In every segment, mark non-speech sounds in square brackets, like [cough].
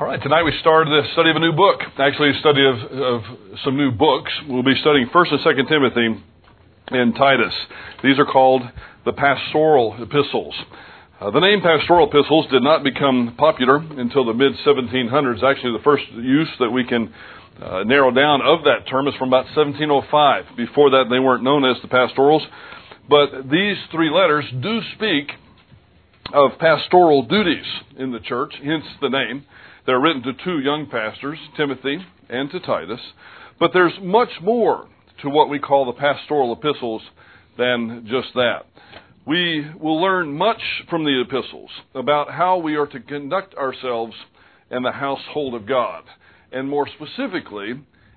All right, tonight we start the study of a new book. Actually, a study of, of some new books. We'll be studying 1st and 2nd Timothy and Titus. These are called the pastoral epistles. Uh, the name pastoral epistles did not become popular until the mid 1700s. Actually, the first use that we can uh, narrow down of that term is from about 1705. Before that, they weren't known as the pastorals. But these three letters do speak of pastoral duties in the church, hence the name. They're written to two young pastors, Timothy and to Titus. But there's much more to what we call the pastoral epistles than just that. We will learn much from the epistles about how we are to conduct ourselves in the household of God, and more specifically,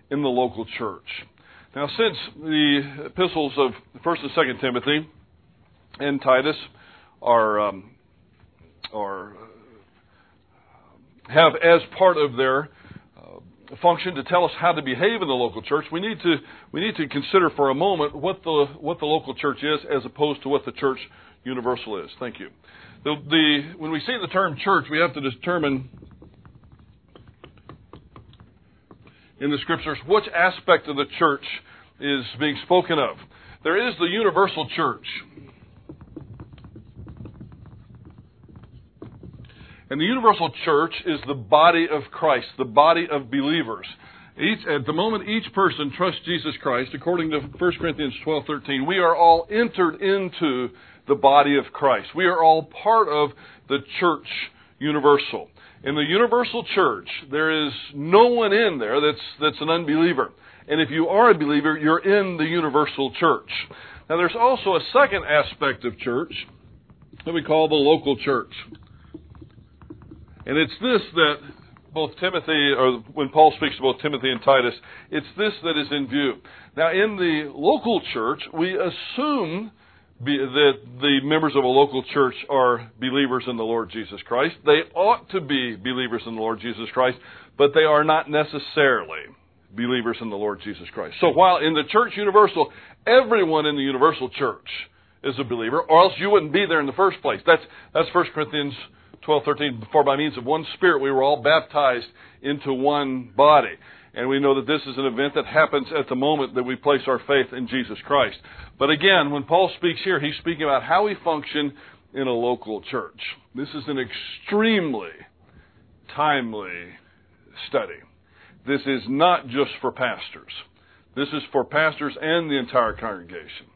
in the local church. Now, since the epistles of 1st and 2nd Timothy and Titus are, um, are have as part of their uh, function to tell us how to behave in the local church, we need to we need to consider for a moment what the what the local church is as opposed to what the church universal is. Thank you. The, the when we see the term church, we have to determine in the scriptures which aspect of the church is being spoken of. There is the universal church, And the universal church is the body of Christ, the body of believers. Each, at the moment each person trusts Jesus Christ, according to 1 Corinthians 12:13, we are all entered into the body of Christ. We are all part of the church universal. In the universal church, there is no one in there that's that's an unbeliever. And if you are a believer, you're in the universal church. Now there's also a second aspect of church that we call the local church. And it's this that both Timothy, or when Paul speaks to both Timothy and Titus, it's this that is in view. Now, in the local church, we assume be, that the members of a local church are believers in the Lord Jesus Christ. They ought to be believers in the Lord Jesus Christ, but they are not necessarily believers in the Lord Jesus Christ. So while in the church universal, everyone in the universal church is a believer, or else you wouldn't be there in the first place. That's that's 1 Corinthians 12, 13, for by means of one Spirit we were all baptized into one body. And we know that this is an event that happens at the moment that we place our faith in Jesus Christ. But again, when Paul speaks here, he's speaking about how we function in a local church. This is an extremely timely study. This is not just for pastors. This is for pastors and the entire congregation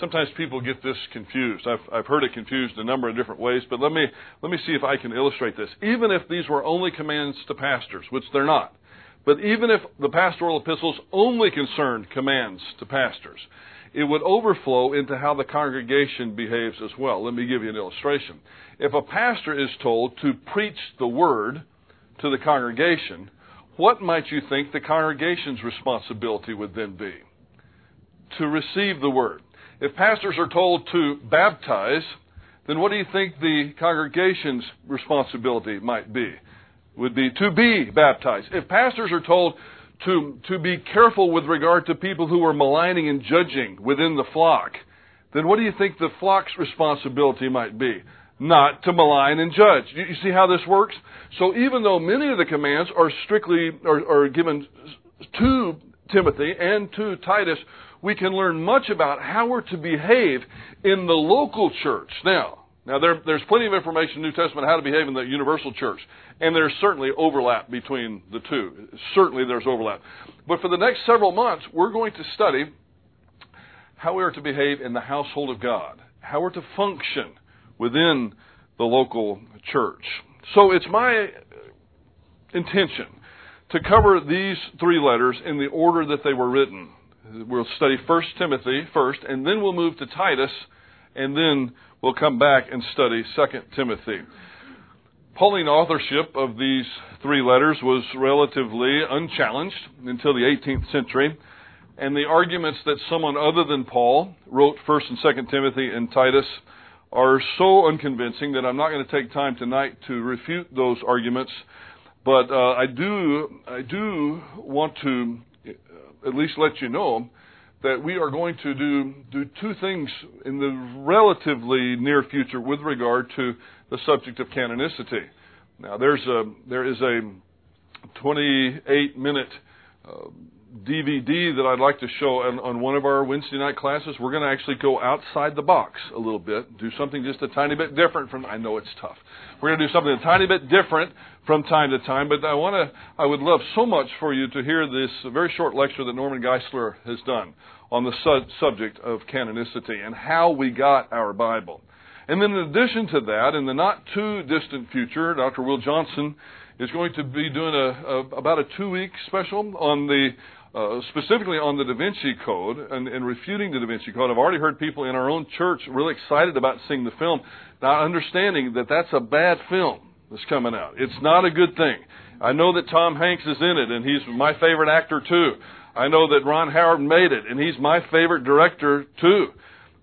sometimes people get this confused. I've, I've heard it confused a number of different ways, but let me, let me see if I can illustrate this. Even if these were only commands to pastors, which they're not, but even if the pastoral epistles only concerned commands to pastors, it would overflow into how the congregation behaves as well. Let me give you an illustration. If a pastor is told to preach the word to the congregation, what might you think the congregation's responsibility would then be? To receive the word. If pastors are told to baptize, then what do you think the congregation's responsibility might be? Would be to be baptized. If pastors are told to, to be careful with regard to people who are maligning and judging within the flock, then what do you think the flock's responsibility might be? Not to malign and judge. You, you see how this works? So even though many of the commands are strictly are, are given to Timothy and to Titus, we can learn much about how we're to behave in the local church. Now, now there, there's plenty of information in the New Testament how to behave in the universal church, and there's certainly overlap between the two. Certainly there's overlap. But for the next several months, we're going to study how we are to behave in the household of God, how we're to function within the local church. So it's my intention to cover these three letters in the order that they were written. We'll study First Timothy first, and then we'll move to Titus, and then we'll come back and study Second Timothy. Pauline authorship of these three letters was relatively unchallenged until the 18th century, and the arguments that someone other than Paul wrote First and Second Timothy and Titus are so unconvincing that I'm not going to take time tonight to refute those arguments. But uh, I do I do want to at least let you know that we are going to do, do two things in the relatively near future with regard to the subject of canonicity. Now, there's a, there is a 28 minute uh, DVD that I'd like to show on, on one of our Wednesday night classes. We're going to actually go outside the box a little bit, do something just a tiny bit different from. I know it's tough. We're going to do something a tiny bit different from time to time, but I want to. I would love so much for you to hear this very short lecture that Norman Geisler has done on the su- subject of canonicity and how we got our Bible. And then, in addition to that, in the not too distant future, Dr. Will Johnson is going to be doing a, a about a two week special on the uh, specifically on the Da Vinci Code and, and, refuting the Da Vinci Code. I've already heard people in our own church really excited about seeing the film, not understanding that that's a bad film that's coming out. It's not a good thing. I know that Tom Hanks is in it, and he's my favorite actor too. I know that Ron Howard made it, and he's my favorite director too.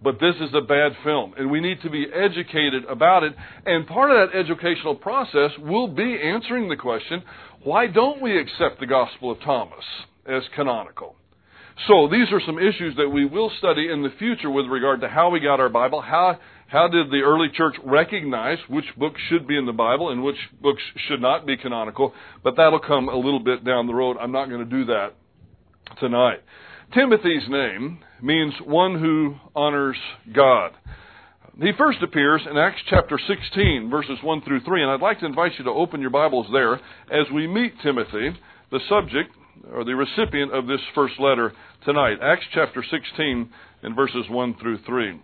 But this is a bad film, and we need to be educated about it. And part of that educational process will be answering the question why don't we accept the Gospel of Thomas as canonical? So these are some issues that we will study in the future with regard to how we got our Bible, how how did the early church recognize which books should be in the Bible and which books should not be canonical? But that'll come a little bit down the road. I'm not going to do that tonight. Timothy's name means one who honors God. He first appears in Acts chapter 16, verses 1 through 3, and I'd like to invite you to open your Bibles there as we meet Timothy, the subject or the recipient of this first letter tonight. Acts chapter 16 and verses 1 through 3.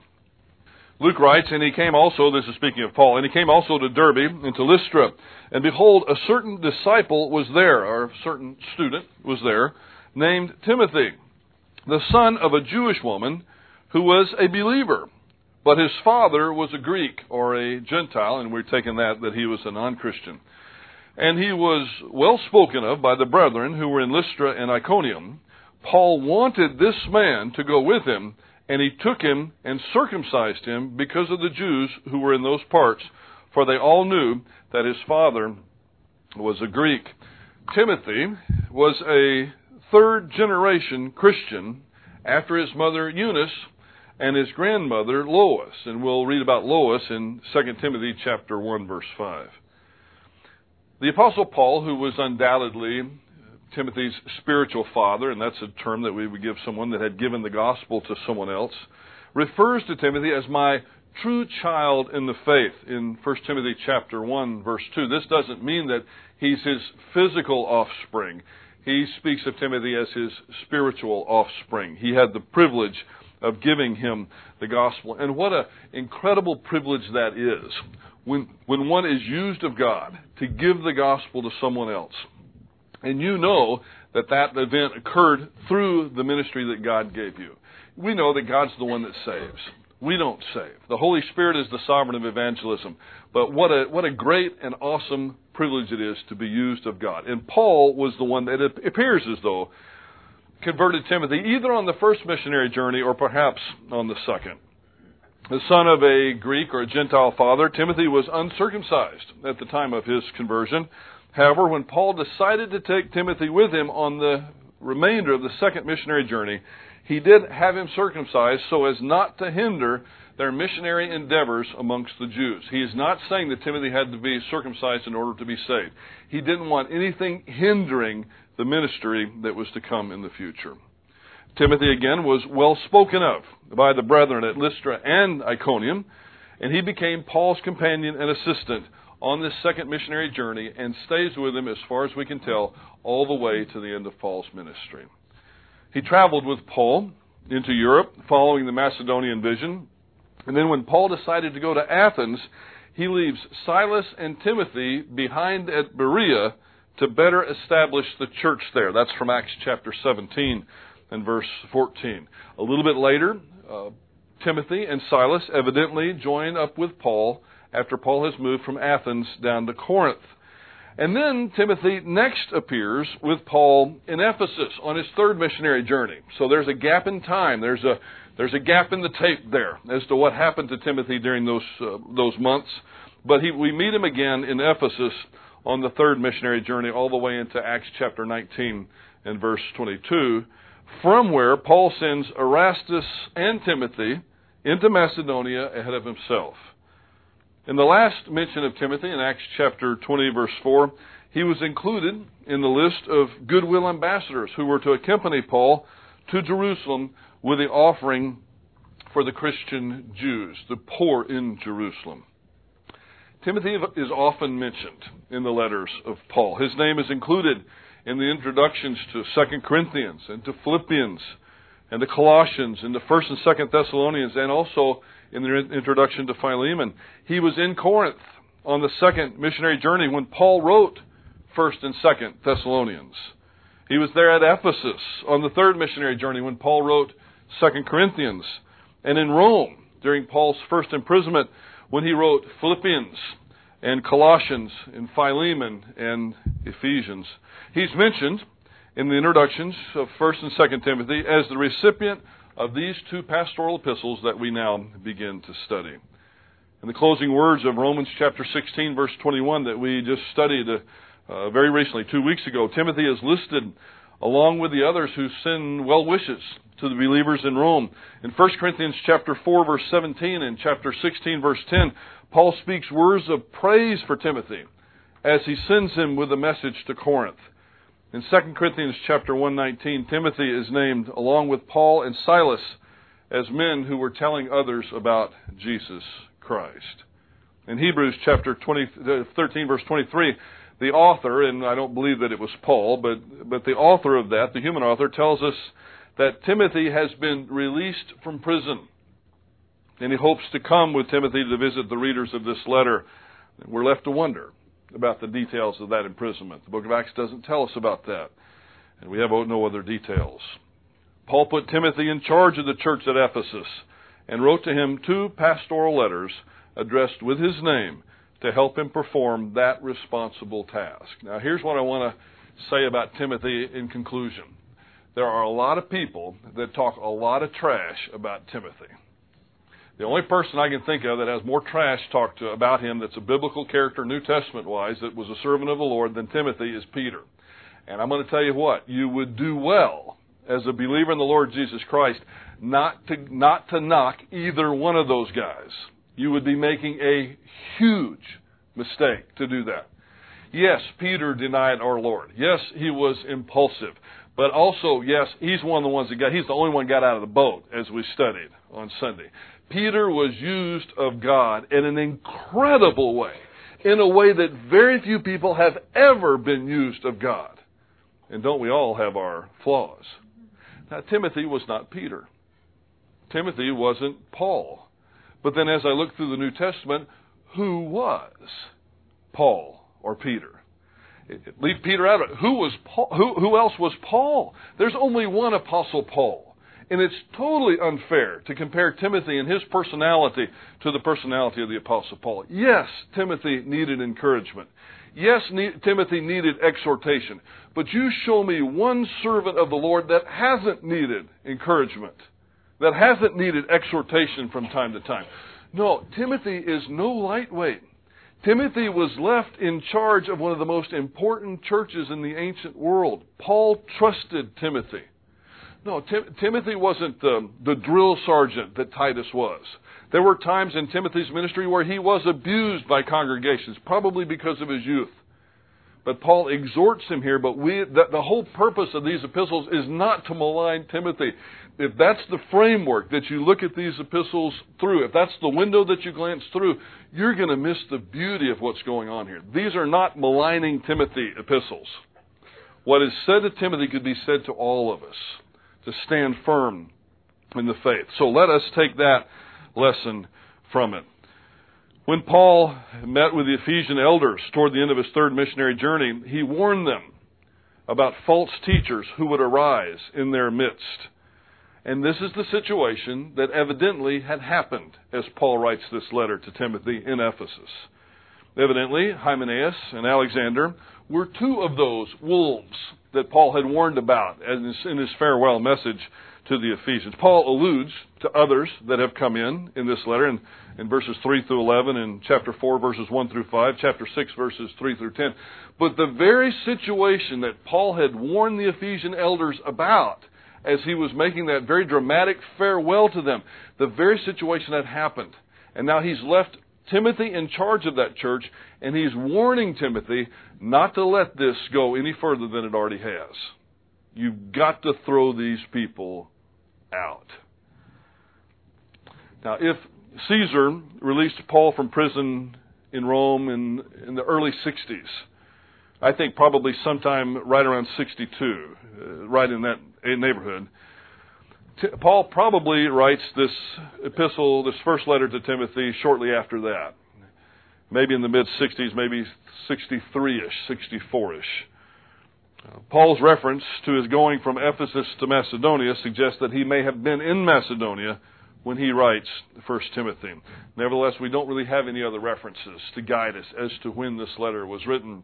Luke writes, And he came also, this is speaking of Paul, and he came also to Derbe and to Lystra. And behold, a certain disciple was there, or a certain student was there, named Timothy, the son of a Jewish woman who was a believer. But his father was a Greek or a Gentile, and we're taking that that he was a non Christian. And he was well spoken of by the brethren who were in Lystra and Iconium. Paul wanted this man to go with him, and he took him and circumcised him because of the Jews who were in those parts, for they all knew that his father was a Greek. Timothy was a third generation Christian after his mother Eunice and his grandmother Lois. And we'll read about Lois in 2 Timothy chapter 1 verse 5. The apostle Paul, who was undoubtedly Timothy's spiritual father, and that's a term that we would give someone that had given the gospel to someone else, refers to Timothy as my true child in the faith in 1 Timothy chapter 1 verse 2. This doesn't mean that he's his physical offspring he speaks of Timothy as his spiritual offspring. He had the privilege of giving him the gospel. And what an incredible privilege that is when, when one is used of God to give the gospel to someone else. And you know that that event occurred through the ministry that God gave you. We know that God's the one that saves. We don't save. The Holy Spirit is the sovereign of evangelism. But what a, what a great and awesome privilege it is to be used of God. And Paul was the one that it appears as though converted Timothy either on the first missionary journey or perhaps on the second. The son of a Greek or a Gentile father, Timothy was uncircumcised at the time of his conversion. However, when Paul decided to take Timothy with him on the remainder of the second missionary journey, he did have him circumcised so as not to hinder their missionary endeavors amongst the Jews. He is not saying that Timothy had to be circumcised in order to be saved. He didn't want anything hindering the ministry that was to come in the future. Timothy, again, was well spoken of by the brethren at Lystra and Iconium, and he became Paul's companion and assistant on this second missionary journey and stays with him, as far as we can tell, all the way to the end of Paul's ministry. He traveled with Paul into Europe following the Macedonian vision and then when Paul decided to go to Athens, he leaves Silas and Timothy behind at Berea to better establish the church there. That's from Acts chapter 17 and verse 14. A little bit later, uh, Timothy and Silas evidently join up with Paul after Paul has moved from Athens down to Corinth. And then Timothy next appears with Paul in Ephesus on his third missionary journey. So there's a gap in time. There's a there's a gap in the tape there as to what happened to Timothy during those uh, those months. But he, we meet him again in Ephesus on the third missionary journey, all the way into Acts chapter 19 and verse 22, from where Paul sends Erastus and Timothy into Macedonia ahead of himself. In the last mention of Timothy in Acts chapter 20, verse 4, he was included in the list of goodwill ambassadors who were to accompany Paul to Jerusalem with the offering for the Christian Jews, the poor in Jerusalem. Timothy is often mentioned in the letters of Paul. His name is included in the introductions to 2 Corinthians and to Philippians and the Colossians and the 1st and 2nd Thessalonians and also in the introduction to Philemon. He was in Corinth on the second missionary journey when Paul wrote 1st and 2nd Thessalonians. He was there at Ephesus on the third missionary journey when Paul wrote 2nd Corinthians. And in Rome during Paul's first imprisonment when he wrote Philippians and Colossians and Philemon and Ephesians. He's mentioned in the introductions of 1st and 2nd Timothy as the recipient of these two pastoral epistles that we now begin to study. In the closing words of Romans chapter 16 verse 21 that we just studied uh, very recently, two weeks ago, Timothy is listed along with the others who send well wishes to the believers in Rome. In 1 Corinthians chapter 4 verse 17 and chapter 16 verse 10, Paul speaks words of praise for Timothy as he sends him with a message to Corinth. In 2 Corinthians chapter 119, Timothy is named along with Paul and Silas as men who were telling others about Jesus Christ. In Hebrews chapter 20, uh, 13 verse 23, the author, and I don't believe that it was Paul, but, but the author of that, the human author, tells us that Timothy has been released from prison. And he hopes to come with Timothy to visit the readers of this letter. We're left to wonder about the details of that imprisonment. The book of Acts doesn't tell us about that, and we have no other details. Paul put Timothy in charge of the church at Ephesus and wrote to him two pastoral letters addressed with his name to help him perform that responsible task. Now, here's what I want to say about Timothy in conclusion. There are a lot of people that talk a lot of trash about Timothy. The only person I can think of that has more trash talked about him that's a biblical character, New Testament wise, that was a servant of the Lord than Timothy is Peter. And I'm going to tell you what, you would do well as a believer in the Lord Jesus Christ not to, not to knock either one of those guys. You would be making a huge mistake to do that. Yes, Peter denied our Lord. Yes, he was impulsive. But also, yes, he's one of the ones that got, he's the only one got out of the boat as we studied on Sunday. Peter was used of God in an incredible way, in a way that very few people have ever been used of God. And don't we all have our flaws? Now, Timothy was not Peter. Timothy wasn't Paul. But then as I look through the New Testament, who was Paul or Peter? Leave Peter out of it. Who was Paul? Who, who else was Paul? There's only one apostle Paul. And it's totally unfair to compare Timothy and his personality to the personality of the Apostle Paul. Yes, Timothy needed encouragement. Yes, Timothy needed exhortation. But you show me one servant of the Lord that hasn't needed encouragement, that hasn't needed exhortation from time to time. No, Timothy is no lightweight. Timothy was left in charge of one of the most important churches in the ancient world. Paul trusted Timothy. No, Tim- Timothy wasn't the, the drill sergeant that Titus was. There were times in Timothy's ministry where he was abused by congregations, probably because of his youth. But Paul exhorts him here, but we, the, the whole purpose of these epistles is not to malign Timothy. If that's the framework that you look at these epistles through, if that's the window that you glance through, you're going to miss the beauty of what's going on here. These are not maligning Timothy epistles. What is said to Timothy could be said to all of us to stand firm in the faith. So let us take that lesson from it. When Paul met with the Ephesian elders toward the end of his third missionary journey, he warned them about false teachers who would arise in their midst. And this is the situation that evidently had happened as Paul writes this letter to Timothy in Ephesus. Evidently, Hymenaeus and Alexander were two of those wolves that Paul had warned about in his farewell message to the Ephesians. Paul alludes to others that have come in in this letter in, in verses 3 through 11, in chapter 4, verses 1 through 5, chapter 6, verses 3 through 10. But the very situation that Paul had warned the Ephesian elders about as he was making that very dramatic farewell to them, the very situation had happened. And now he's left Timothy in charge of that church, and he's warning Timothy not to let this go any further than it already has. You've got to throw these people out. Now, if Caesar released Paul from prison in Rome in, in the early 60s, I think probably sometime right around 62, uh, right in that neighborhood, Paul probably writes this epistle, this first letter to Timothy, shortly after that. Maybe in the mid 60s, maybe 63 ish, 64 ish. Uh, Paul's reference to his going from Ephesus to Macedonia suggests that he may have been in Macedonia when he writes 1 Timothy. Nevertheless, we don't really have any other references to guide us as to when this letter was written,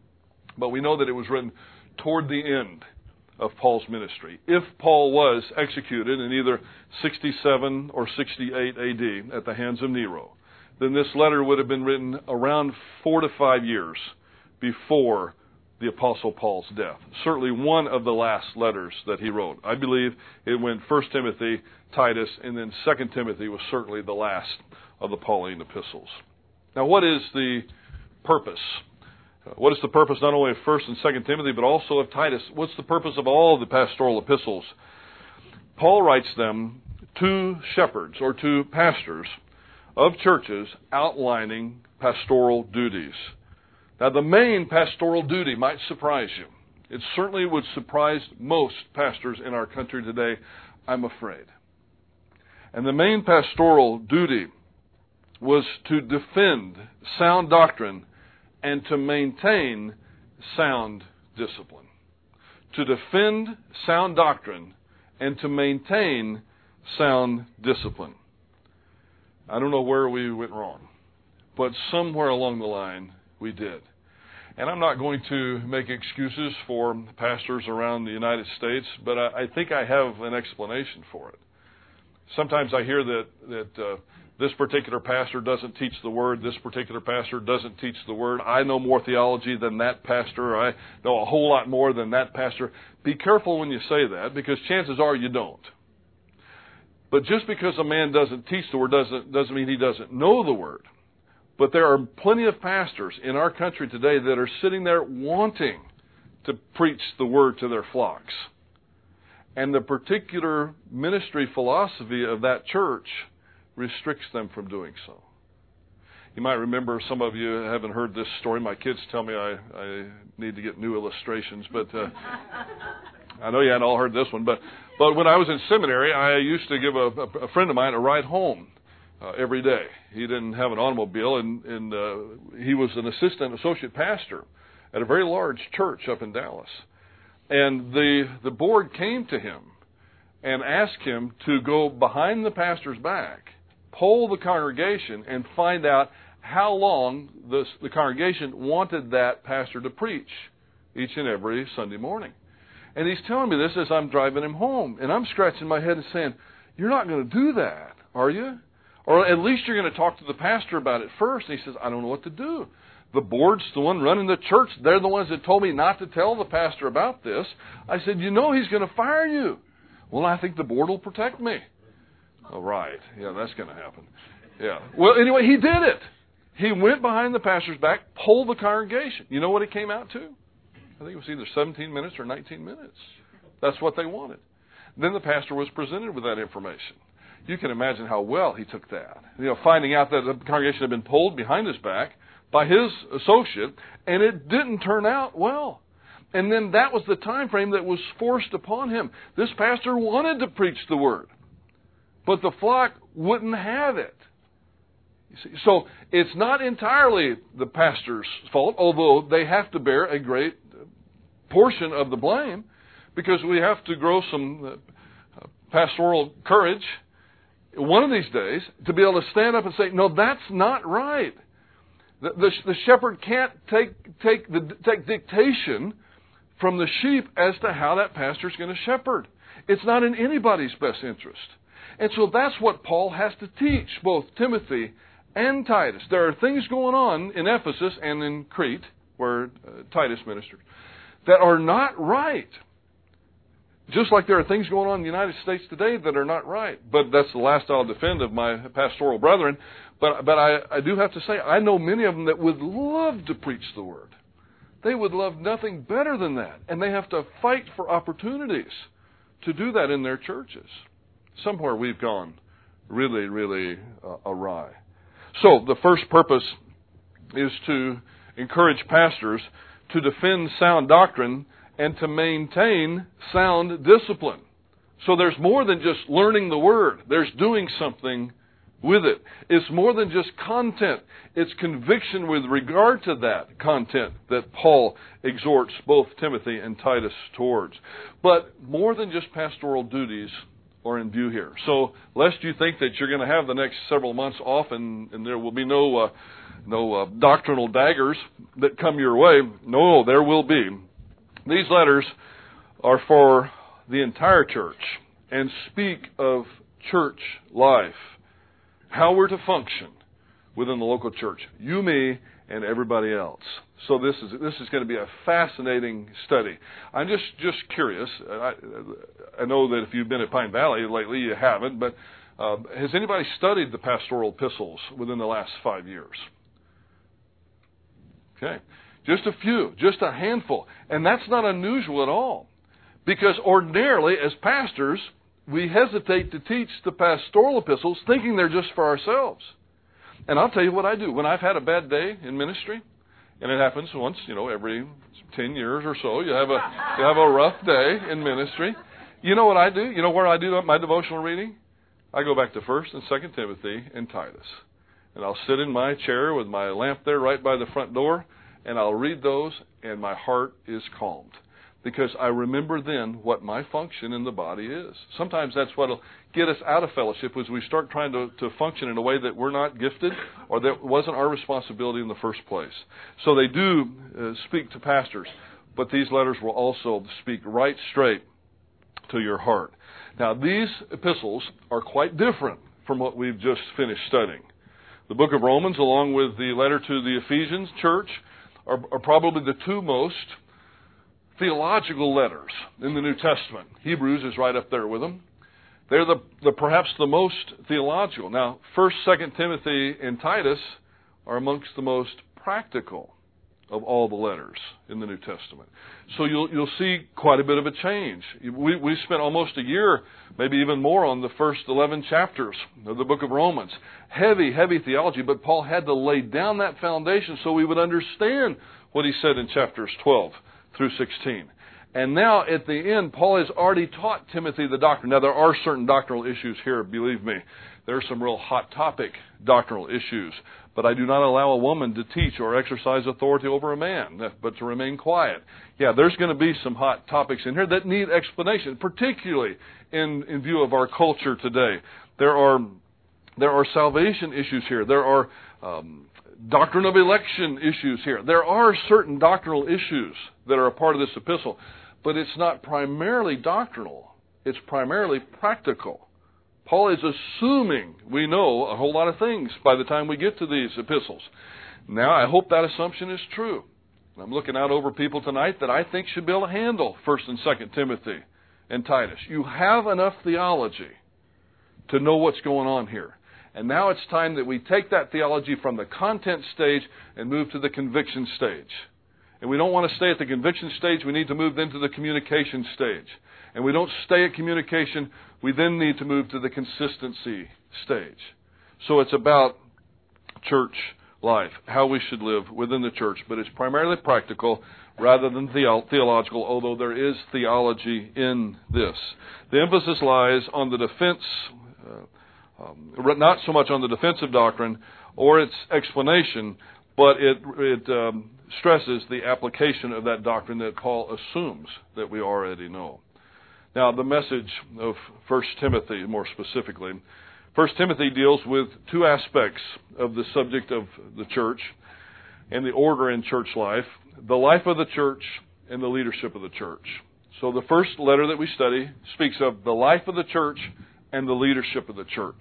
but we know that it was written toward the end of Paul's ministry. If Paul was executed in either 67 or 68 AD at the hands of Nero, then this letter would have been written around four to five years before the Apostle Paul's death. Certainly one of the last letters that he wrote. I believe it went 1 Timothy, Titus, and then 2 Timothy was certainly the last of the Pauline epistles. Now, what is the purpose what is the purpose not only of 1st and 2nd Timothy, but also of Titus? What's the purpose of all the pastoral epistles? Paul writes them to shepherds or to pastors of churches outlining pastoral duties. Now, the main pastoral duty might surprise you. It certainly would surprise most pastors in our country today, I'm afraid. And the main pastoral duty was to defend sound doctrine and to maintain sound discipline. To defend sound doctrine and to maintain sound discipline. I don't know where we went wrong, but somewhere along the line we did. And I'm not going to make excuses for pastors around the United States, but I, I think I have an explanation for it. Sometimes I hear that that uh, this particular pastor doesn't teach the word. This particular pastor doesn't teach the word. I know more theology than that pastor. I know a whole lot more than that pastor. Be careful when you say that because chances are you don't. But just because a man doesn't teach the word doesn't, doesn't mean he doesn't know the word. But there are plenty of pastors in our country today that are sitting there wanting to preach the word to their flocks. And the particular ministry philosophy of that church restricts them from doing so. You might remember, some of you haven't heard this story. My kids tell me I, I need to get new illustrations, but uh, [laughs] I know you hadn't all heard this one. But, but when I was in seminary, I used to give a, a friend of mine a ride home uh, every day. He didn't have an automobile, and, and uh, he was an assistant associate pastor at a very large church up in Dallas. And the, the board came to him and asked him to go behind the pastor's back poll the congregation and find out how long the, the congregation wanted that pastor to preach each and every Sunday morning. And he's telling me this as I'm driving him home. And I'm scratching my head and saying, You're not going to do that, are you? Or at least you're going to talk to the pastor about it first. And he says, I don't know what to do. The board's the one running the church. They're the ones that told me not to tell the pastor about this. I said, You know, he's going to fire you. Well, I think the board will protect me. Oh, right. Yeah, that's going to happen. Yeah. Well, anyway, he did it. He went behind the pastor's back, polled the congregation. You know what it came out to? I think it was either 17 minutes or 19 minutes. That's what they wanted. Then the pastor was presented with that information. You can imagine how well he took that. You know, finding out that the congregation had been polled behind his back by his associate, and it didn't turn out well. And then that was the time frame that was forced upon him. This pastor wanted to preach the word. But the flock wouldn't have it. So it's not entirely the pastor's fault, although they have to bear a great portion of the blame because we have to grow some uh, pastoral courage one of these days to be able to stand up and say, no, that's not right. The, the, the shepherd can't take, take, the, take dictation from the sheep as to how that pastor is going to shepherd. It's not in anybody's best interest. And so that's what Paul has to teach both Timothy and Titus. There are things going on in Ephesus and in Crete, where uh, Titus ministered, that are not right. just like there are things going on in the United States today that are not right. But that's the last I'll defend of my pastoral brethren. But but I, I do have to say I know many of them that would love to preach the word. They would love nothing better than that, and they have to fight for opportunities to do that in their churches. Somewhere we've gone really really uh, awry. So the first purpose is to encourage pastors to defend sound doctrine and to maintain sound discipline. So there's more than just learning the Word. There's doing something with it. It's more than just content. It's conviction with regard to that content that Paul exhorts both Timothy and Titus towards. But more than just pastoral duties are in view here. So lest you think that you're going to have the next several months off and, and there will be no uh, no uh, doctrinal daggers that come your way. No, there will be. These letters are for the entire church and speak of church life, how we're to function within the local church, you, me, and everybody else. So this is this is going to be a fascinating study. I'm just just curious. I, I know that if you've been at Pine Valley lately, you haven't. But uh, has anybody studied the pastoral epistles within the last five years? Okay. Just a few, just a handful. And that's not unusual at all. Because ordinarily, as pastors, we hesitate to teach the pastoral epistles thinking they're just for ourselves. And I'll tell you what I do. When I've had a bad day in ministry, and it happens once, you know, every 10 years or so, you have a, you have a rough day in ministry. You know what I do? You know where I do my devotional reading? I go back to 1st and 2nd Timothy and Titus. And I'll sit in my chair with my lamp there right by the front door, and I'll read those, and my heart is calmed. Because I remember then what my function in the body is. Sometimes that's what'll get us out of fellowship is we start trying to, to function in a way that we're not gifted or that wasn't our responsibility in the first place. So they do uh, speak to pastors, but these letters will also speak right straight to your heart. Now, these epistles are quite different from what we've just finished studying. The book of Romans, along with the letter to the Ephesians church, are, are probably the two most theological letters in the New Testament. Hebrews is right up there with them. They're the, the perhaps the most theological. Now, First, Second Timothy, and Titus are amongst the most practical of all the letters in the New Testament. So you'll you'll see quite a bit of a change. We we spent almost a year, maybe even more, on the first eleven chapters of the book of Romans. Heavy, heavy theology, but Paul had to lay down that foundation so we would understand what he said in chapters twelve through sixteen. And now at the end, Paul has already taught Timothy the doctrine. Now there are certain doctrinal issues here, believe me. There are some real hot topic doctrinal issues but I do not allow a woman to teach or exercise authority over a man, but to remain quiet. Yeah, there's going to be some hot topics in here that need explanation, particularly in, in view of our culture today. There are, there are salvation issues here. There are um, doctrine of election issues here. There are certain doctrinal issues that are a part of this epistle, but it's not primarily doctrinal. It's primarily practical. Paul is assuming we know a whole lot of things by the time we get to these epistles. Now, I hope that assumption is true. I'm looking out over people tonight that I think should be able to handle 1st and 2nd Timothy and Titus. You have enough theology to know what's going on here. And now it's time that we take that theology from the content stage and move to the conviction stage. And we don't want to stay at the conviction stage, we need to move into the communication stage. And we don't stay at communication, we then need to move to the consistency stage. So it's about church life, how we should live within the church, but it's primarily practical rather than theological, although there is theology in this. The emphasis lies on the defense, uh, um, not so much on the defensive doctrine or its explanation, but it, it um, stresses the application of that doctrine that Paul assumes that we already know. Now, the message of 1 Timothy, more specifically, 1 Timothy deals with two aspects of the subject of the church and the order in church life the life of the church and the leadership of the church. So, the first letter that we study speaks of the life of the church and the leadership of the church.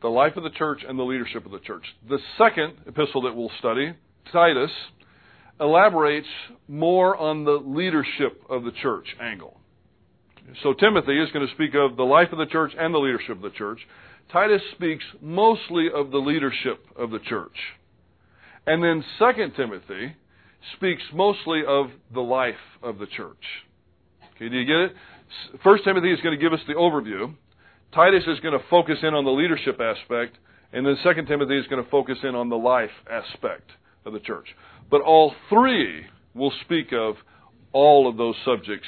The life of the church and the leadership of the church. The second epistle that we'll study, Titus, elaborates more on the leadership of the church angle. So Timothy is going to speak of the life of the church and the leadership of the church. Titus speaks mostly of the leadership of the church. And then 2 Timothy speaks mostly of the life of the church. Okay, do you get it? First Timothy is going to give us the overview. Titus is going to focus in on the leadership aspect, and then Second Timothy is going to focus in on the life aspect of the church. But all three will speak of all of those subjects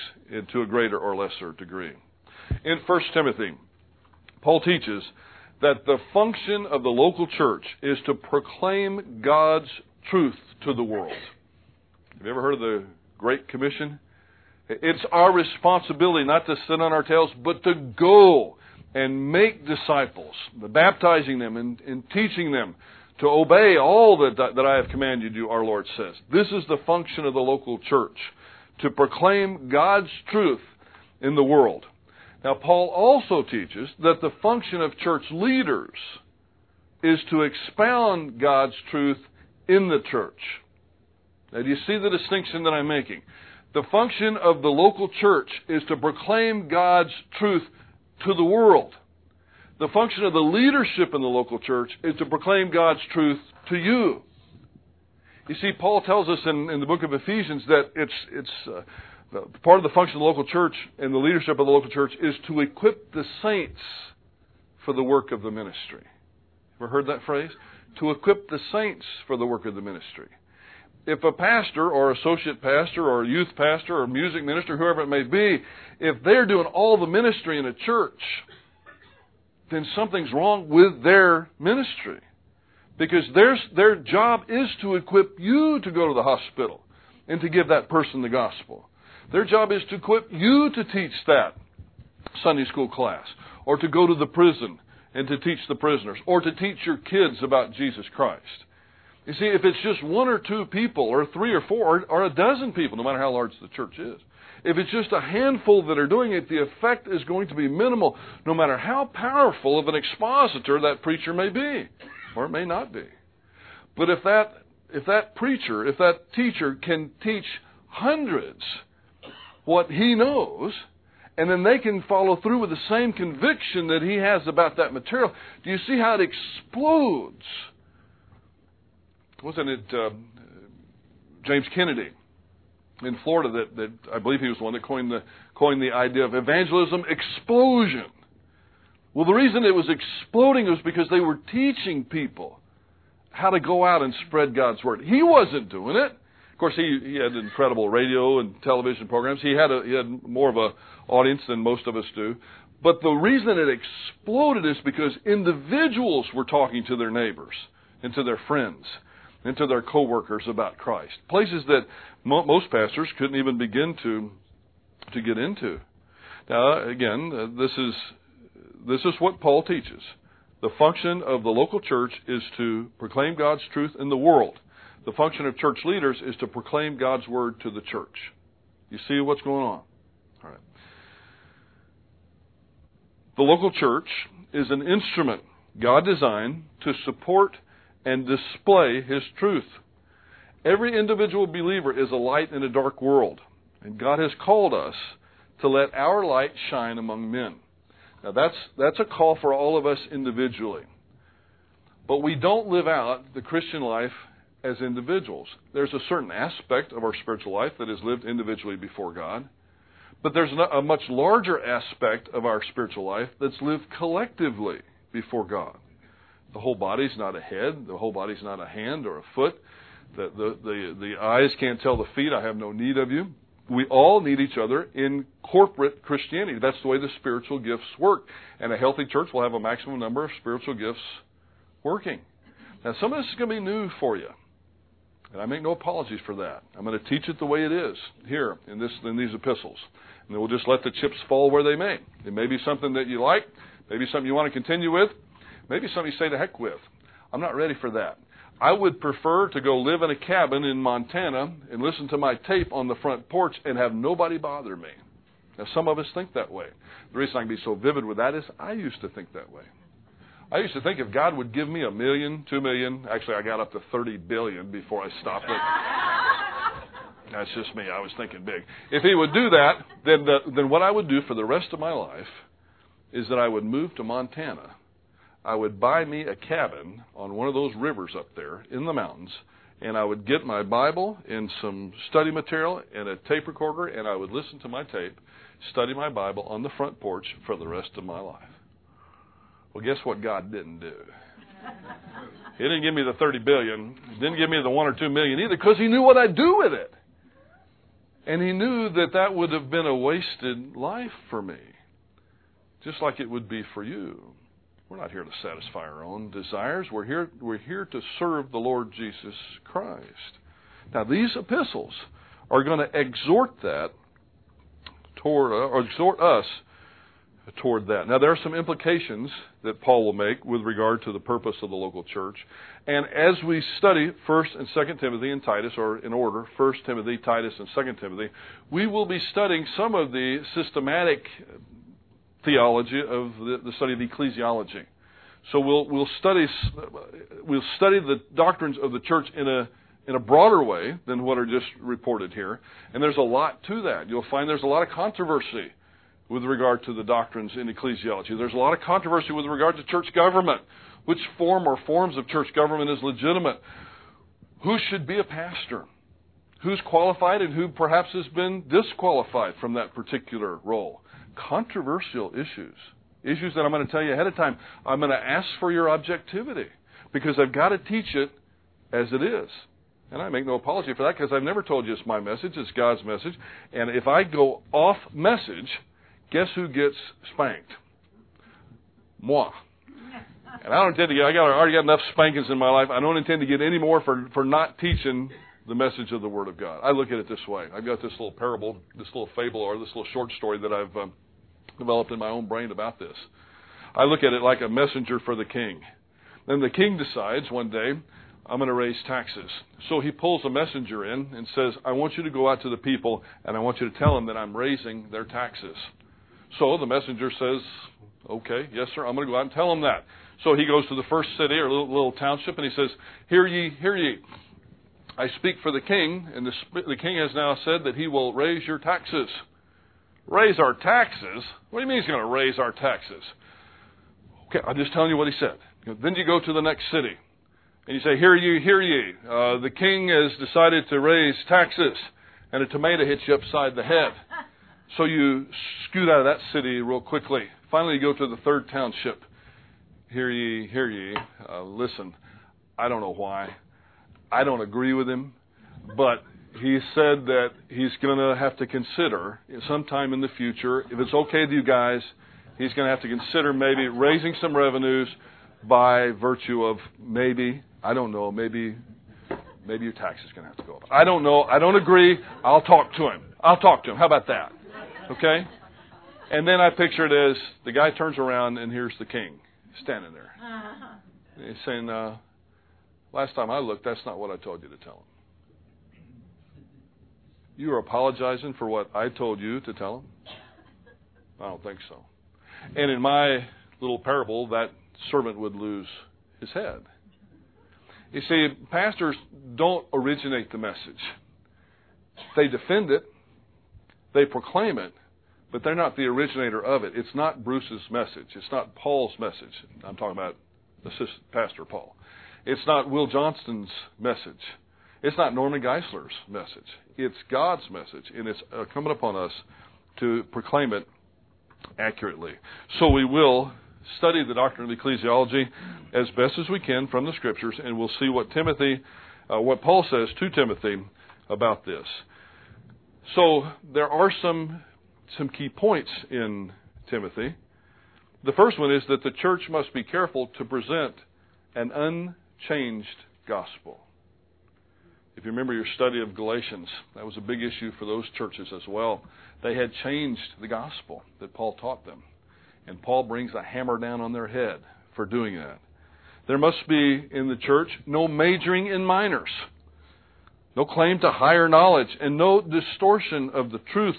to a greater or lesser degree. In First Timothy, Paul teaches that the function of the local church is to proclaim God's truth to the world. Have you ever heard of the Great Commission? It's our responsibility not to sit on our tails, but to go and make disciples, baptizing them and, and teaching them to obey all that, that I have commanded you, our Lord says. This is the function of the local church, to proclaim God's truth in the world. Now, Paul also teaches that the function of church leaders is to expound God's truth in the church. Now, do you see the distinction that I'm making? The function of the local church is to proclaim God's truth to the world. The function of the leadership in the local church is to proclaim God's truth to you. You see, Paul tells us in, in the book of Ephesians that it's, it's uh, part of the function of the local church and the leadership of the local church is to equip the saints for the work of the ministry. Ever heard that phrase? To equip the saints for the work of the ministry if a pastor or associate pastor or youth pastor or music minister, whoever it may be, if they're doing all the ministry in a church, then something's wrong with their ministry. Because their, their job is to equip you to go to the hospital and to give that person the gospel. Their job is to equip you to teach that Sunday school class or to go to the prison and to teach the prisoners or to teach your kids about Jesus Christ. You see, if it's just one or two people, or three or four, or, or a dozen people, no matter how large the church is, if it's just a handful that are doing it, the effect is going to be minimal, no matter how powerful of an expositor that preacher may be, or it may not be. But if that if that preacher, if that teacher can teach hundreds what he knows, and then they can follow through with the same conviction that he has about that material, do you see how it explodes? Wasn't it uh, James Kennedy in Florida that, that I believe he was the one that coined the coined the idea of evangelism explosion. Well, the reason it was exploding was because they were teaching people how to go out and spread God's word. He wasn't doing it. Of course, he, he had incredible radio and television programs. He had a, he had more of a audience than most of us do. But the reason it exploded is because individuals were talking to their neighbors and to their friends and to their coworkers about Christ. Places that mo- most pastors couldn't even begin to to get into. Now, again, uh, this is this is what Paul teaches. The function of the local church is to proclaim God's truth in the world. The function of church leaders is to proclaim God's word to the church. You see what's going on? All right. The local church is an instrument God designed to support and display His truth. Every individual believer is a light in a dark world, and God has called us to let our light shine among men. Now that's that's a call for all of us individually. But we don't live out the Christian life as individuals. There's a certain aspect of our spiritual life that is lived individually before God. But there's a much larger aspect of our spiritual life that's lived collectively before God. The whole body's not a head. The whole body's not a hand or a foot. The, the, the, the eyes can't tell the feet, I have no need of you. We all need each other in corporate Christianity. That's the way the spiritual gifts work. And a healthy church will have a maximum number of spiritual gifts working. Now, some of this is going to be new for you. And I make no apologies for that. I'm going to teach it the way it is here in, this, in these epistles. And we'll just let the chips fall where they may. It may be something that you like, maybe something you want to continue with. Maybe somebody say to heck with. I'm not ready for that. I would prefer to go live in a cabin in Montana and listen to my tape on the front porch and have nobody bother me. Now, some of us think that way. The reason I can be so vivid with that is I used to think that way. I used to think if God would give me a million, two million, actually I got up to 30 billion before I stopped it. [laughs] That's just me. I was thinking big. If he would do that, then the, then what I would do for the rest of my life is that I would move to Montana. I would buy me a cabin on one of those rivers up there in the mountains, and I would get my Bible and some study material and a tape recorder, and I would listen to my tape, study my Bible on the front porch for the rest of my life. Well, guess what God didn't do? He didn't give me the 30 billion. Didn't give me the 1 or 2 million either because he knew what I'd do with it. And he knew that that would have been a wasted life for me. Just like it would be for you. We're not here to satisfy our own desires. We're here, we're here to serve the Lord Jesus Christ. Now, these epistles are going to exhort that toward, or exhort us toward that. Now, there are some implications that Paul will make with regard to the purpose of the local church. And as we study 1st and 2nd Timothy and Titus, or in order, 1st Timothy, Titus, and 2nd Timothy, we will be studying some of the systematic theology of the, the study of ecclesiology. So we'll, we'll, study, we'll study the doctrines of the church in a, in a broader way than what are just reported here. And there's a lot to that. You'll find there's a lot of controversy with regard to the doctrines in ecclesiology. There's a lot of controversy with regard to church government. Which form or forms of church government is legitimate? Who should be a pastor? Who's qualified and who perhaps has been disqualified from that particular role? Controversial issues. Issues that I'm going to tell you ahead of time. I'm going to ask for your objectivity because I've got to teach it as it is. And I make no apology for that because I've never told you it's my message, it's God's message. And if I go off message, guess who gets spanked? Moi. And I don't intend to get, I got, I already got enough spankings in my life. I don't intend to get any more for, for not teaching the message of the Word of God. I look at it this way. I've got this little parable, this little fable, or this little short story that I've um, developed in my own brain about this. I look at it like a messenger for the king. Then the king decides one day, I'm going to raise taxes. So he pulls a messenger in and says, I want you to go out to the people and I want you to tell them that I'm raising their taxes. So the messenger says, Okay, yes, sir, I'm going to go out and tell them that. So he goes to the first city or little, little township and he says, Hear ye, hear ye. I speak for the king, and the, the king has now said that he will raise your taxes. Raise our taxes? What do you mean he's going to raise our taxes? Okay, I'm just telling you what he said. Then you go to the next city, and you say, Hear ye, hear ye. Uh, the king has decided to raise taxes, and a tomato hits you upside the head. [laughs] So you scoot out of that city real quickly. Finally, you go to the third township. Hear ye, hear ye. Uh, listen, I don't know why. I don't agree with him, but he said that he's going to have to consider sometime in the future, if it's okay with you guys, he's going to have to consider maybe raising some revenues by virtue of maybe, I don't know, maybe maybe your tax is going to have to go up. I don't know. I don't agree. I'll talk to him. I'll talk to him. How about that? Okay? And then I picture it as the guy turns around and here's the king standing there. Uh-huh. He's saying, uh, Last time I looked, that's not what I told you to tell him. You are apologizing for what I told you to tell him? I don't think so. And in my little parable, that servant would lose his head. You see, pastors don't originate the message. They defend it, they proclaim it, but they're not the originator of it. It's not Bruce's message. It's not Paul's message. I'm talking about assistant pastor Paul. It's not Will Johnston's message. It's not Norman Geisler's message. It's God's message, and it's incumbent upon us to proclaim it accurately. So we will study the doctrine of ecclesiology as best as we can from the scriptures, and we'll see what Timothy, uh, what Paul says to Timothy about this. So there are some some key points in Timothy. The first one is that the church must be careful to present an unchanged gospel. If you remember your study of Galatians, that was a big issue for those churches as well. They had changed the gospel that Paul taught them. And Paul brings a hammer down on their head for doing that. There must be in the church no majoring in minors, no claim to higher knowledge, and no distortion of the truth.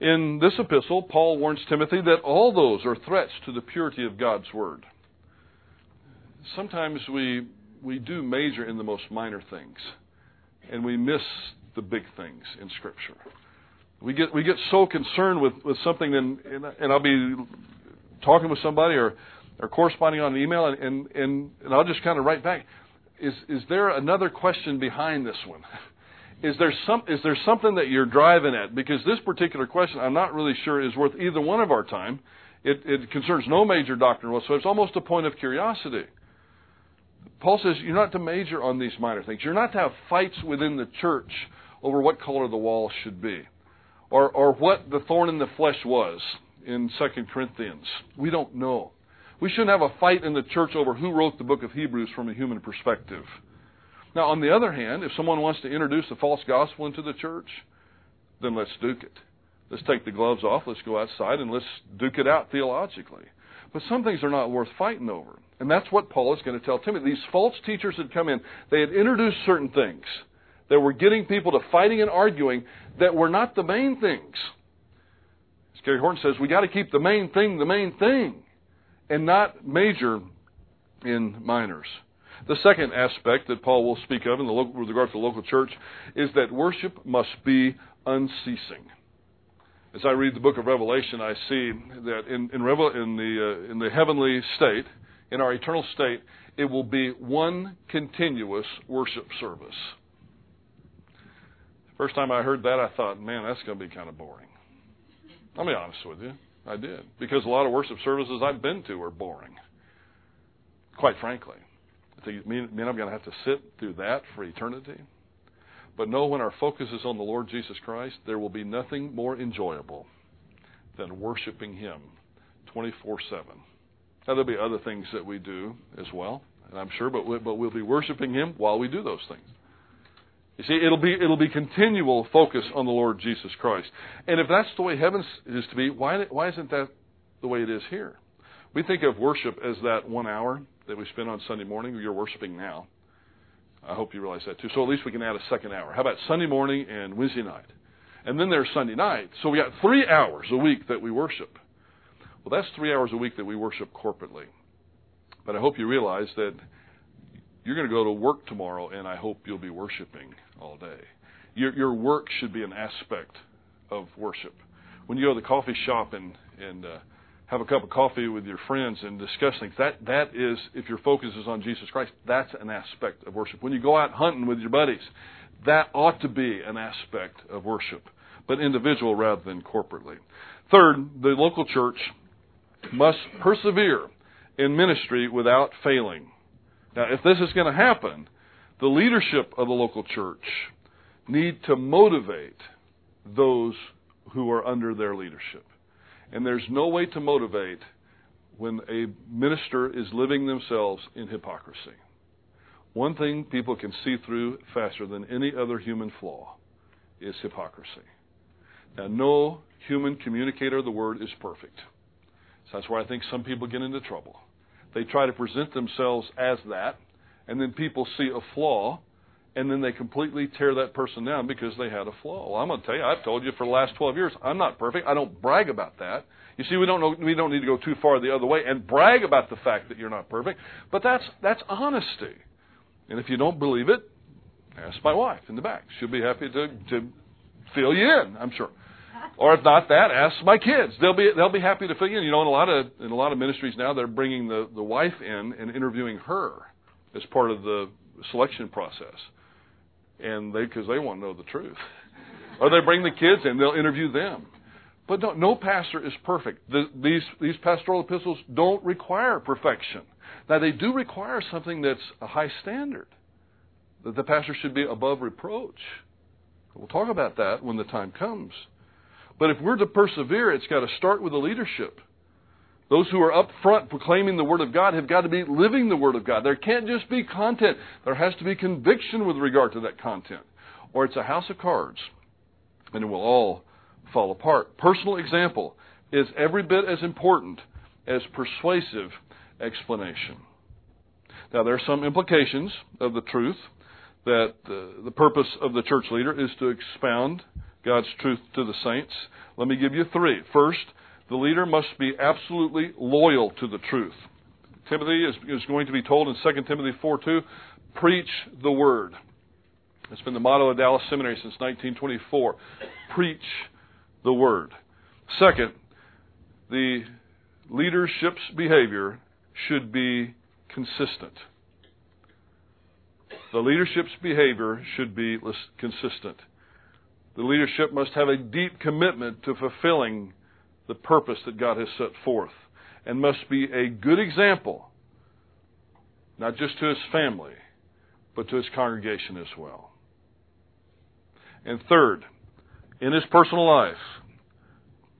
In this epistle, Paul warns Timothy that all those are threats to the purity of God's word sometimes we we do major in the most minor things, and we miss the big things in Scripture. We get we get so concerned with, with something, and, and I'll be talking with somebody or or corresponding on an email, and and and, and I'll just kind of write back. Is is there another question behind this one? Is there some is there something that you're driving at? Because this particular question, I'm not really sure is worth either one of our time. It, it concerns no major doctrine whatsoever. It's almost a point of curiosity. Paul says you're not to major on these minor things. You're not to have fights within the church over what color the wall should be or, or what the thorn in the flesh was in 2 Corinthians. We don't know. We shouldn't have a fight in the church over who wrote the book of Hebrews from a human perspective. Now, on the other hand, if someone wants to introduce a false gospel into the church, then let's duke it. Let's take the gloves off, let's go outside, and let's duke it out theologically. But some things are not worth fighting over. And that's what Paul is going to tell Timothy. These false teachers had come in, they had introduced certain things that were getting people to fighting and arguing that were not the main things. As Gary Horton says, we got to keep the main thing the main thing and not major in minors. The second aspect that Paul will speak of in the local, with regard to the local church is that worship must be unceasing. As I read the book of Revelation, I see that in, in, Revel, in the, uh, in the heavenly state, in our eternal state, it will be one continuous worship service. First time I heard that, I thought, man, that's going to be kind of boring. I'll be honest with you. I did. Because a lot of worship services I've been to are boring. Quite frankly. I think, mean, mean I'm going to have to sit through that for eternity? But know when our focus is on the Lord Jesus Christ, there will be nothing more enjoyable than worshiping Him 24 7. Now, there'll be other things that we do as well, and I'm sure, but, we, but we'll be worshiping Him while we do those things. You see, it'll be it'll be continual focus on the Lord Jesus Christ. And if that's the way heaven is to be, why why isn't that the way it is here? We think of worship as that one hour that we spend on Sunday morning. You're worshiping now. I hope you realize that too. So at least we can add a second hour. How about Sunday morning and Wednesday night? And then there's Sunday night. So we got three hours a week that we worship. Well, that's three hours a week that we worship corporately. But I hope you realize that you're going to go to work tomorrow, and I hope you'll be worshiping all day. Your, your work should be an aspect of worship. When you go to the coffee shop and, and uh, have a cup of coffee with your friends and discuss things, that, that is, if your focus is on Jesus Christ, that's an aspect of worship. When you go out hunting with your buddies, that ought to be an aspect of worship, but individual rather than corporately. Third, the local church must persevere in ministry without failing. Now, if this is going to happen, the leadership of the local church need to motivate those who are under their leadership. And there's no way to motivate when a minister is living themselves in hypocrisy. One thing people can see through faster than any other human flaw is hypocrisy. Now, no human communicator of the word is perfect. So that's where I think some people get into trouble. They try to present themselves as that, and then people see a flaw, and then they completely tear that person down because they had a flaw. Well, I'm going to tell you, I've told you for the last 12 years, I'm not perfect. I don't brag about that. You see, we don't know, we don't need to go too far the other way and brag about the fact that you're not perfect, but that's that's honesty. And if you don't believe it, ask my wife in the back. She'll be happy to to fill you in. I'm sure. Or if not that, ask my kids. They'll be they'll be happy to fill you in. You know, in a lot of in a lot of ministries now, they're bringing the the wife in and interviewing her as part of the selection process, and they because they want to know the truth. or they bring the kids in, they'll interview them. But no, no pastor is perfect. The, these these pastoral epistles don't require perfection. Now they do require something that's a high standard. That the pastor should be above reproach. We'll talk about that when the time comes. But if we're to persevere, it's got to start with the leadership. Those who are up front proclaiming the Word of God have got to be living the Word of God. There can't just be content. There has to be conviction with regard to that content. Or it's a house of cards, and it will all fall apart. Personal example is every bit as important as persuasive explanation. Now, there are some implications of the truth that uh, the purpose of the church leader is to expound God's truth to the saints. Let me give you three. First, the leader must be absolutely loyal to the truth. Timothy is, is going to be told in 2 Timothy 4 2, preach the word. It's been the motto of Dallas Seminary since 1924. Preach the Word. Second, the leadership's behavior should be consistent. The leadership's behavior should be consistent. The leadership must have a deep commitment to fulfilling the purpose that God has set forth and must be a good example, not just to his family, but to his congregation as well. And third, in his personal life,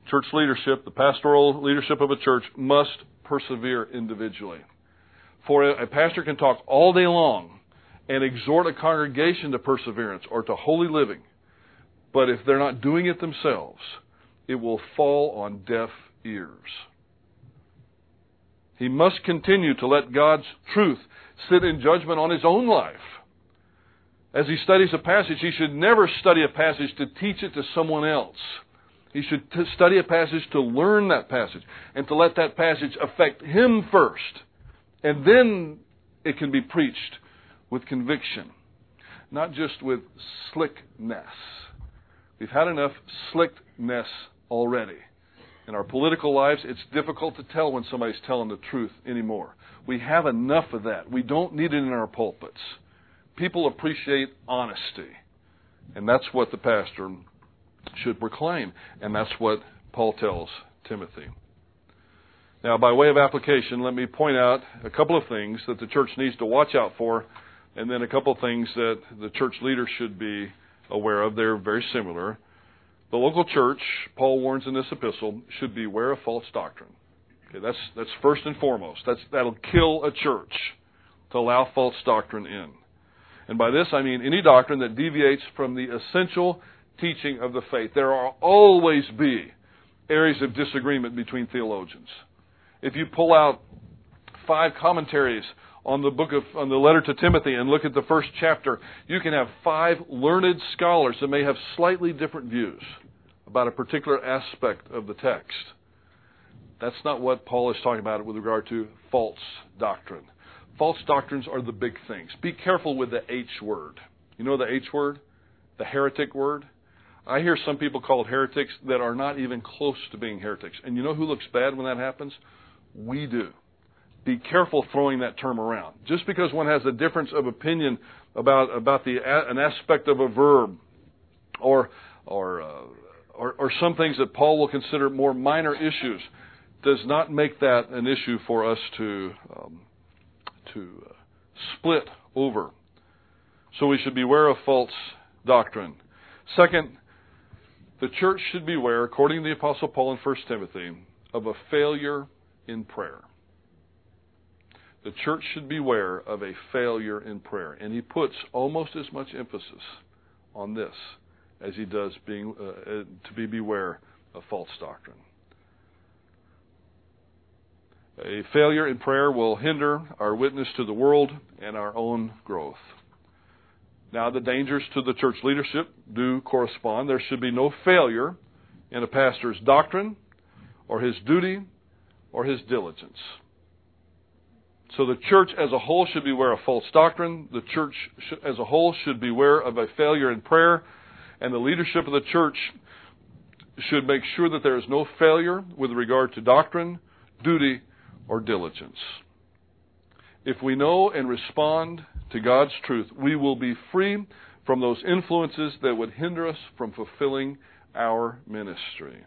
church leadership, the pastoral leadership of a church, must persevere individually. For a pastor can talk all day long and exhort a congregation to perseverance or to holy living, but if they're not doing it themselves, it will fall on deaf ears. He must continue to let God's truth sit in judgment on his own life. As he studies a passage, he should never study a passage to teach it to someone else. He should t- study a passage to learn that passage and to let that passage affect him first. And then it can be preached with conviction, not just with slickness. We've had enough slickness already. In our political lives, it's difficult to tell when somebody's telling the truth anymore. We have enough of that. We don't need it in our pulpits. People appreciate honesty. And that's what the pastor should proclaim. And that's what Paul tells Timothy. Now, by way of application, let me point out a couple of things that the church needs to watch out for, and then a couple of things that the church leaders should be aware of. They're very similar. The local church, Paul warns in this epistle, should beware of false doctrine. Okay, that's that's first and foremost. That's that'll kill a church to allow false doctrine in. And by this I mean any doctrine that deviates from the essential teaching of the faith. There will always be areas of disagreement between theologians. If you pull out five commentaries on the book of on the letter to Timothy and look at the first chapter, you can have five learned scholars that may have slightly different views about a particular aspect of the text. That's not what Paul is talking about with regard to false doctrine. False doctrines are the big things. Be careful with the H word. You know the H word? The heretic word? I hear some people called heretics that are not even close to being heretics. And you know who looks bad when that happens? We do be careful throwing that term around. Just because one has a difference of opinion about about the an aspect of a verb, or or uh, or, or some things that Paul will consider more minor issues, does not make that an issue for us to um, to uh, split over. So we should beware of false doctrine. Second, the church should beware, according to the Apostle Paul in 1 Timothy, of a failure in prayer the church should beware of a failure in prayer. And he puts almost as much emphasis on this as he does being uh, uh, to be beware of false doctrine. A failure in prayer will hinder our witness to the world and our own growth. Now, the dangers to the church leadership do correspond. There should be no failure in a pastor's doctrine or his duty or his diligence. So the church as a whole should beware of false doctrine. The church as a whole should beware of a failure in prayer. And the leadership of the church should make sure that there is no failure with regard to doctrine, duty, or diligence. If we know and respond to God's truth, we will be free from those influences that would hinder us from fulfilling our ministry.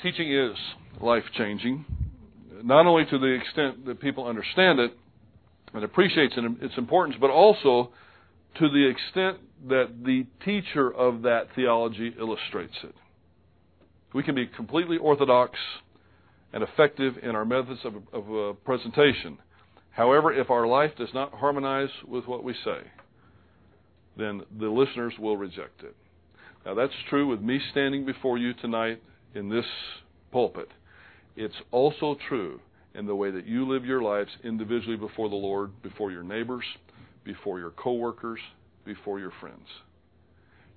Teaching is life changing not only to the extent that people understand it and appreciates its importance, but also to the extent that the teacher of that theology illustrates it. We can be completely orthodox and effective in our methods of, of uh, presentation. However, if our life does not harmonize with what we say, then the listeners will reject it. Now, that's true with me standing before you tonight in this pulpit. It's also true in the way that you live your lives individually before the Lord, before your neighbors, before your coworkers, before your friends.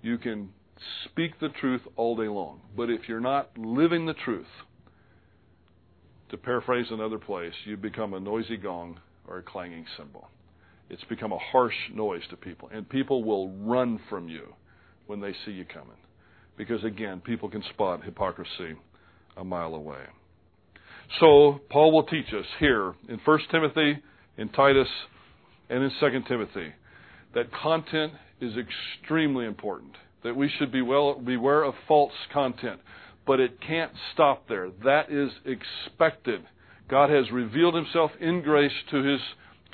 You can speak the truth all day long, but if you're not living the truth, to paraphrase another place, you become a noisy gong or a clanging cymbal. It's become a harsh noise to people, and people will run from you when they see you coming. Because again, people can spot hypocrisy a mile away. So, Paul will teach us here in 1 Timothy, in Titus, and in 2 Timothy that content is extremely important. That we should be well, beware of false content. But it can't stop there. That is expected. God has revealed himself in grace to his,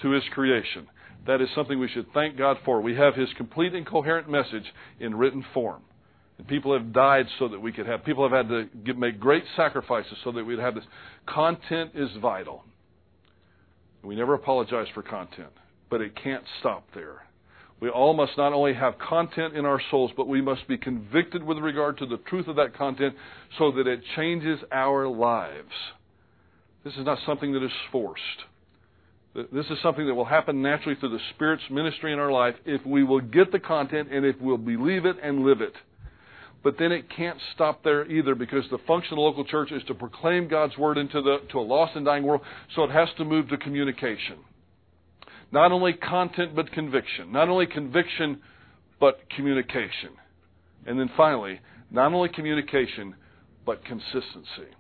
to his creation. That is something we should thank God for. We have his complete and coherent message in written form. And people have died so that we could have. People have had to give, make great sacrifices so that we'd have this. Content is vital. We never apologize for content, but it can't stop there. We all must not only have content in our souls, but we must be convicted with regard to the truth of that content so that it changes our lives. This is not something that is forced. This is something that will happen naturally through the Spirit's ministry in our life if we will get the content and if we'll believe it and live it. But then it can't stop there either because the function of the local church is to proclaim God's word into the, to a lost and dying world, so it has to move to communication. Not only content, but conviction. Not only conviction, but communication. And then finally, not only communication, but consistency.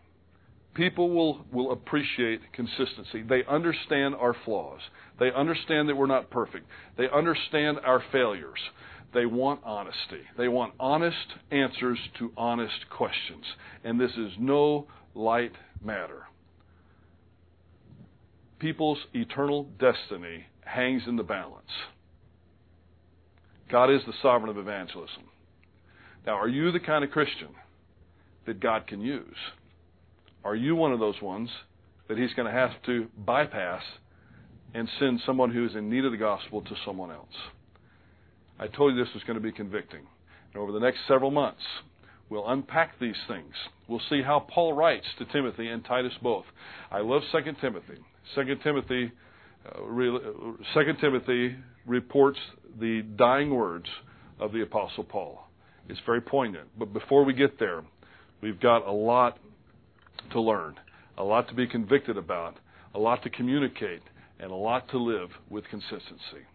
People will, will appreciate consistency. They understand our flaws. They understand that we're not perfect. They understand our failures. They want honesty. They want honest answers to honest questions. And this is no light matter. People's eternal destiny hangs in the balance. God is the sovereign of evangelism. Now, are you the kind of Christian that God can use? Are you one of those ones that He's going to have to bypass and send someone who is in need of the gospel to someone else? I told you this was going to be convicting. And over the next several months, we'll unpack these things. We'll see how Paul writes to Timothy and Titus both. I love 2 Timothy. 2 Timothy, uh, 2 Timothy reports the dying words of the Apostle Paul. It's very poignant. But before we get there, we've got a lot to learn, a lot to be convicted about, a lot to communicate, and a lot to live with consistency.